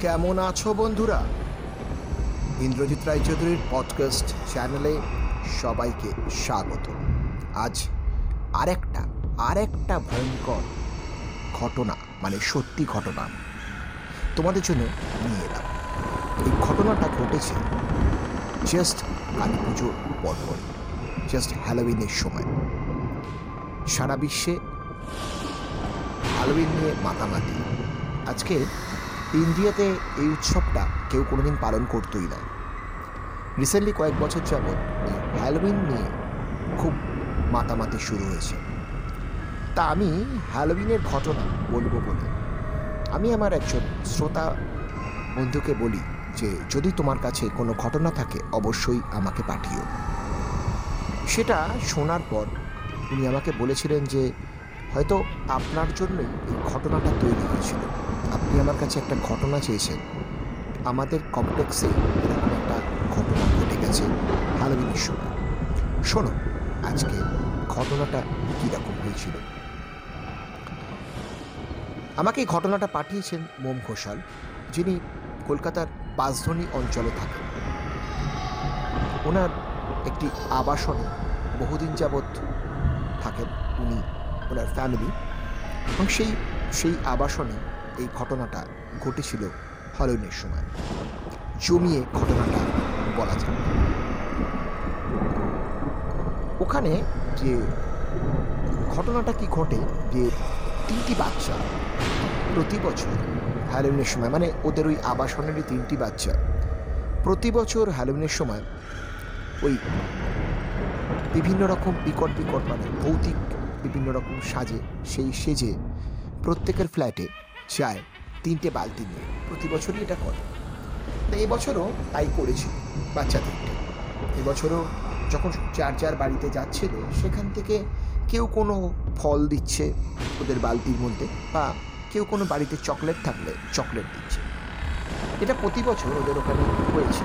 কেমন আছো বন্ধুরা? ইন্দ্রজিৎ রায়চৌধুরীর পডকাস্ট চ্যানেলে সবাইকে স্বাগত। আজ আরেকটা আরেকটা ভয়ঙ্কর ঘটনা মানে সত্যি ঘটনা তোমাদের জন্য নিয়ে এলাম। এই ঘটনাটা ঘটেছে জাস্ট কালী পুজোর পরপর জাস্ট হ্যালোউইনের সময়। সারা বিশ্বে হ্যালোউইন নিয়ে মাতামাতি। আজকে ইন্ডিয়াতে এই উৎসবটা কেউ কোনোদিন পালন করতোই না। রিসেন্টলি কয়েক বছর যাবৎ এই হ্যালোউইন নিয়ে খুব মাতামাতি শুরু হয়েছে। তা আমি হ্যালোউইনের ঘটনা বলব বলে। আমি আমার একজন শ্রোতা বন্ধুকে বলি যে, যদি তোমার কাছে কোনো ঘটনা থাকে, অবশ্যই আমাকে পাঠিও। সেটা শোনার পর উনি আমাকে বলেছিলেন যে, হয়তো আপনার জন্যই এই ঘটনাটা তৈরি হয়েছিল। আমার কাছে একটা ঘটনা চেয়েছেন। আমাদের কমপ্লেক্সে এরকম একটা ঘটনা ঘটে গেছে হ্যালোউইনের সময় শোনো, আজকে ঘটনাটা কীরকম হয়েছিল? আমাকে এই ঘটনাটা পাঠিয়েছেন মোম ঘোষাল, যিনি কলকাতার বাসধনী অঞ্চলে থাকেন। ওনার একটি আবাসনে বহুদিন যাবৎ থাকেন উনি, ওনার ফ্যামিলি। এবং সেই সেই আবাসনে এই ঘটনাটা ঘটেছিল হলনের সময়। জমিয়ে ঘটনাটা বলা যায়। ওখানে যে ঘটনাটা কি ঘটে, যে তিনটি বাচ্চা প্রতি বছর হ্যালোউইনের সময় মানে ওদের ওই আবাসনেরই তিনটি বাচ্চা প্রতি বছর হ্যালোউইনের সময় ওই বিভিন্ন রকম বিকট বিকট মানে ভৌতিক বিভিন্ন রকম সাজে, সেই সেজে প্রত্যেকের ফ্ল্যাটে যায় তিনটে বালতি নিয়ে। প্রতি বছরই এটা করে। তো এবছরও তাই করেছিল বাচ্চা তিনটে এবছরও যখন যার যার বাড়িতে যাচ্ছিল, সেখান থেকে কেউ কোনো ফল দিচ্ছে ওদের বালতির মধ্যে বা কেউ কোনো বাড়িতে চকলেট থাকলে চকলেট দিচ্ছে। এটা প্রতি বছর ওদের ওখানে হয়েছে।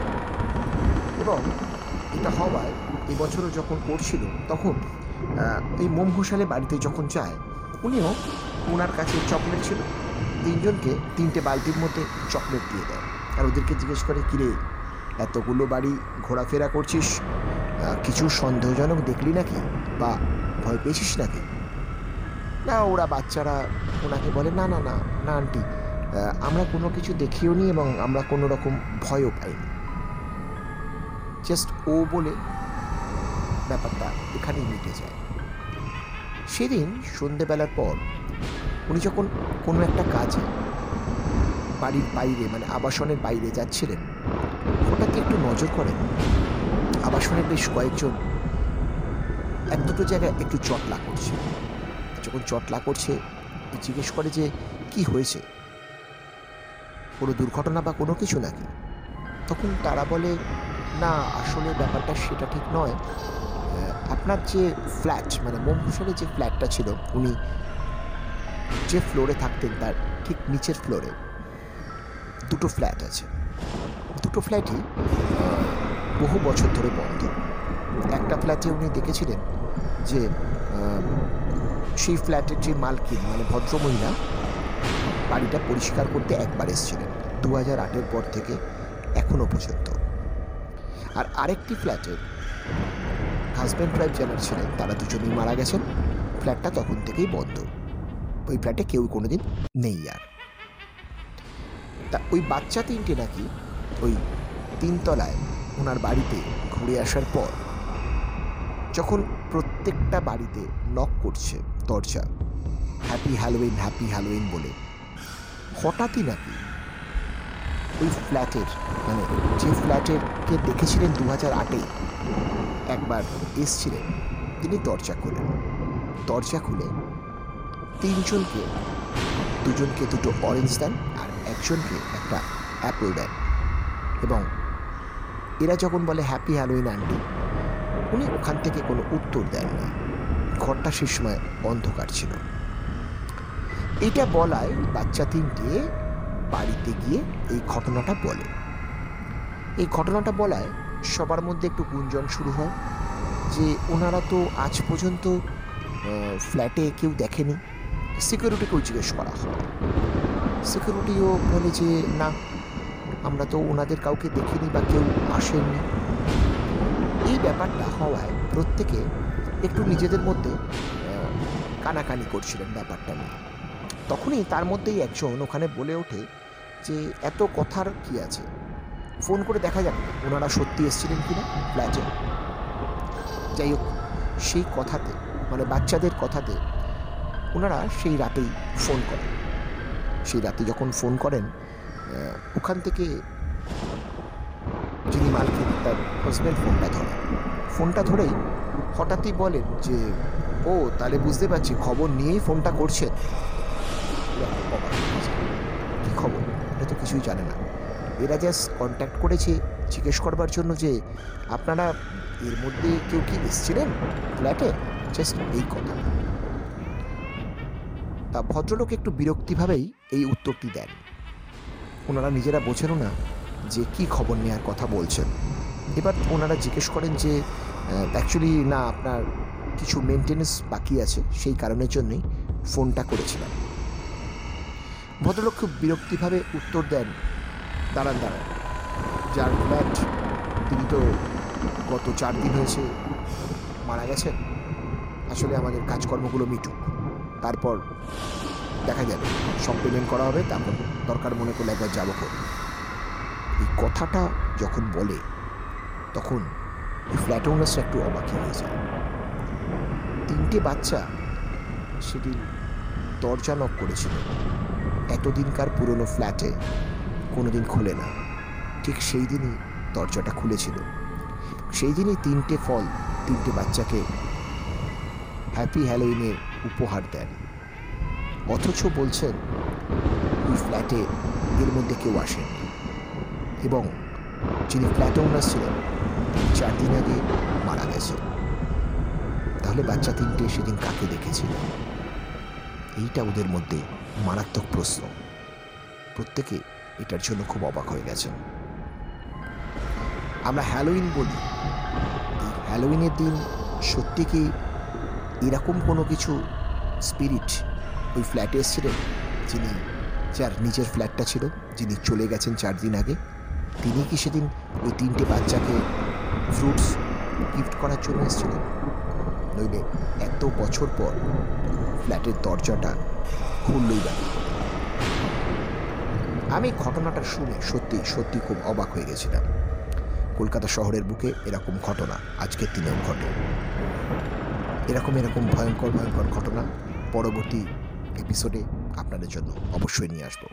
এবং এটা হওয়ায় এবছরও যখন করছিল, তখন এই মোম ঘোষালে বাড়িতে যখন যায়, উনিও ওনার কাছে চকলেট ছিল। তিনজনকে তিনটে বালতির মধ্যে চকলেট দিয়ে দেয়। আর ওদেরকে জিজ্ঞেস করে, কিরে, এতগুলো বাড়ি ঘোরাফেরা করছিস? কিছু সন্দেহজনক দেখলি নাকি? বা ভয় পেয়েছিস নাকি? না, ওরা বাচ্চারা ওনাকে বলে, না না না না, আন্টি আমরা কোনো কিছু দেখিও নি এবং আমরা কোনো রকম ভয়ও পাইনি। জাস্ট ও বলে ব্যাপারটা এখানেই মিটে যায়। সেদিন সন্ধেবেলার পর উনি যখন কোনো একটা কাজে বাড়ির বাইরে মানে আবাসনের বাইরে যাচ্ছিলেন, হঠাৎ একটু নজর করেন। আবাসনের বেশ কয়েকজন এক দুটো জায়গায় একটু চটলা করছে। যখন চটলা করছে জিজ্ঞেস করে যে, কি হয়েছে? কোনো দুর্ঘটনা বা কোনো কিছু নাকি? তখন তারা বলে, না, আসলে ব্যাপারটা সেটা ঠিক নয়। আপনার যে ফ্ল্যাট মানে মোমঘোষালের যে ফ্ল্যাটটা ছিল, উনি যে ফ্লোরে থাকতেন তার ঠিক নিচের ফ্লোরে দুটো ফ্ল্যাট আছে। দুটো ফ্ল্যাটই বহু বছর ধরে বন্ধ। একটা ফ্ল্যাটে উনি দেখেছিলেন যে সেই ফ্ল্যাটের যে মালকিন মানে ভদ্রমহিলা, বাড়িটা পরিষ্কার করতে একবার এসেছিলেন দু হাজার আটের পর থেকে এখনও পর্যন্ত। আর আরেকটি ফ্ল্যাটের হাজব্যান্ড ওয়াইফ যারা ছিলেন, তারা দুজনেই মারা গেছেন। ফ্ল্যাটটা তখন থেকেই বন্ধ। ওই ফ্ল্যাটে কেউ কোনোদিন নেই আর। তা ওই বাচ্চা তিনটে নাকি ওই তিনতলায় ওনার বাড়িতে ঘুরে আসার পর যখন প্রত্যেকটা বাড়িতে নক করছে দরজা হ্যাপি হ্যালোউইন হ্যাপি হ্যালোইন বলে, হঠাৎই নাকি ওই ফ্ল্যাটের মানে যে ফ্ল্যাটের কে দেখেছিলেন দু হাজার আটে, একবার এসছিলেন, তিনি দরজা খুলেন। দরজা খুলে তিনজনকে। দুজনকে দুটো অরেঞ্জ দেন আর একজনকে একটা অ্যাপেল দেন। এবং এরা যখন বলে হ্যাপি হ্যালোইন আন্টি উনি ওখান থেকে কোনো উত্তর দেন না। ঘরটা সে সময় অন্ধকার ছিল। এটা বলায় বাচ্চা তিনটে বাড়িতে গিয়ে এই ঘটনাটা বলে। এই ঘটনাটা বলায় সবার মধ্যে একটু গুঞ্জন শুরু হয় যে ওনারা তো আজ পর্যন্ত ফ্ল্যাটে কেউ দেখেনি। সিকিউরিটিকেও জিজ্ঞেস করা হয়। সিকিউরিটিও বলে যে, না, আমরা তো ওনাদের কাউকে দেখিনি বা কেউ আসেননি। এই ব্যাপারটা হওয়ায় প্রত্যেকে একটু নিজেদের মধ্যে কানাকানি করছিলেন ব্যাপারটা নিয়ে। তখনই তার মধ্যেই একজন ওখানে বলে ওঠে যে, এত কথার কি আছে? ফোন করে দেখা যাক, ওনারা সত্যি এসেছিলেন কিনা ফ্ল্যাটে? যাই হোক, সেই কথাতে মানে বাচ্চাদের কথাতে ওনারা সেই রাতেই ফোন করেন। সেই রাতে যখন ফোন করেন ওখান থেকে যিনি মালকিন তার হাজব্যান্ড ফোনটা ধরেন। ফোনটা ধরেই হঠাৎই বলেন যে, ও, তাহলে বুঝতে পারছি, খবর নিয়েই ফোনটা করছেন। কি খবর? এটা তো কিছুই জানে না। এরা জাস্ট কন্ট্যাক্ট করেছে, জিজ্ঞেস করবার জন্য যে, আপনারা এর মধ্যে কেউ কি এসেছিলেন ফ্ল্যাটে জাস্ট এই কথা। তা ভদ্রলোক একটু বিরক্তিভাবেই এই উত্তরটি দেন। ওনারা নিজেরা বোঝেনও না যে কি খবর নেওয়ার কথা বলছেন। এবার ওনারা জিজ্ঞেস করেন যে অ্যাকচুয়ালি না, আপনার কিছু মেনটেনেন্স বাকি আছে, সেই কারণের জন্যই ফোনটা করেছিলাম। ভদ্রলোক খুব বিরক্তিভাবে উত্তর দেন, দাঁড়ান দাঁড়ান। যার ফ্ল্যাট তিনি তো গত চার দিন হয়েছে মারা গেছেন। আসলে আমাদের কাজকর্মগুলো মিটুক। তারপর দেখা যাবে। সব পেমেন্ট করা হবে, তারপর দরকার মনে করলে একবার যাব করে এই কথাটা যখন বলে, তখন ফ্ল্যাট ওনার্সরা একটু অবাকি হয়ে যায় তিনটে বাচ্চা সেদিন দরজা নক করেছিল। এতদিনকার পুরনো ফ্ল্যাটে কোনোদিন খোলে না। ঠিক সেই দিনই দরজাটা খুলেছিল। সেই দিনই তিনটে ফল, তিনটে বাচ্চাকে হ্যাপি হ্যালোইনে উপহার দেন। অথচ বলছেন ওই ফ্ল্যাটে এর মধ্যে কেউ আসেননি এবং যিনি ফ্ল্যাট ওনার ছিলেন চার দিন আগে মারা গেছে তাহলে বাচ্চা তিনটে সেদিন কাকে দেখেছিল? এইটা ওদের মধ্যে মারাত্মক প্রশ্ন। প্রত্যেকে এটার জন্য খুব অবাক হয়ে গেছেন। আমরা হ্যালোইন বলি। হ্যালোইনের দিন সত্যি কি এরকম কোনো কিছু স্পিরিট ওই ফ্ল্যাটে এসেছিলেন, যিনি, যার নিজের ফ্ল্যাটটা ছিল, যিনি চলে গেছেন চার দিন আগে। তিনি কি সেদিন ওই তিনটে বাচ্চাকে ফ্রুটস গিফট করার জন্য এসেছিলেন? নইলে এত বছর পর ফ্ল্যাটের দরজাটা খুললই বা আমি ঘটনাটা শুনে সত্যি সত্যি খুব অবাক হয়ে গেছিলাম। কলকাতা শহরের বুকে এরকম ঘটনা আজকের দিনেও ঘটে। এরকম এরকম ভয়ঙ্কর ভয়ঙ্কর ঘটনা পরবর্তী এপিসোডে আপনাদের জন্য অবশ্যই নিয়ে আসব।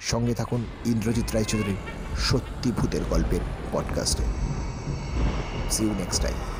সঙ্গে থাকুন ইন্দ্রজিৎ রায়চৌধুরীর সত্যি ভূতের গল্পের পডকাস্টে সি ইউ নেক্সট টাইম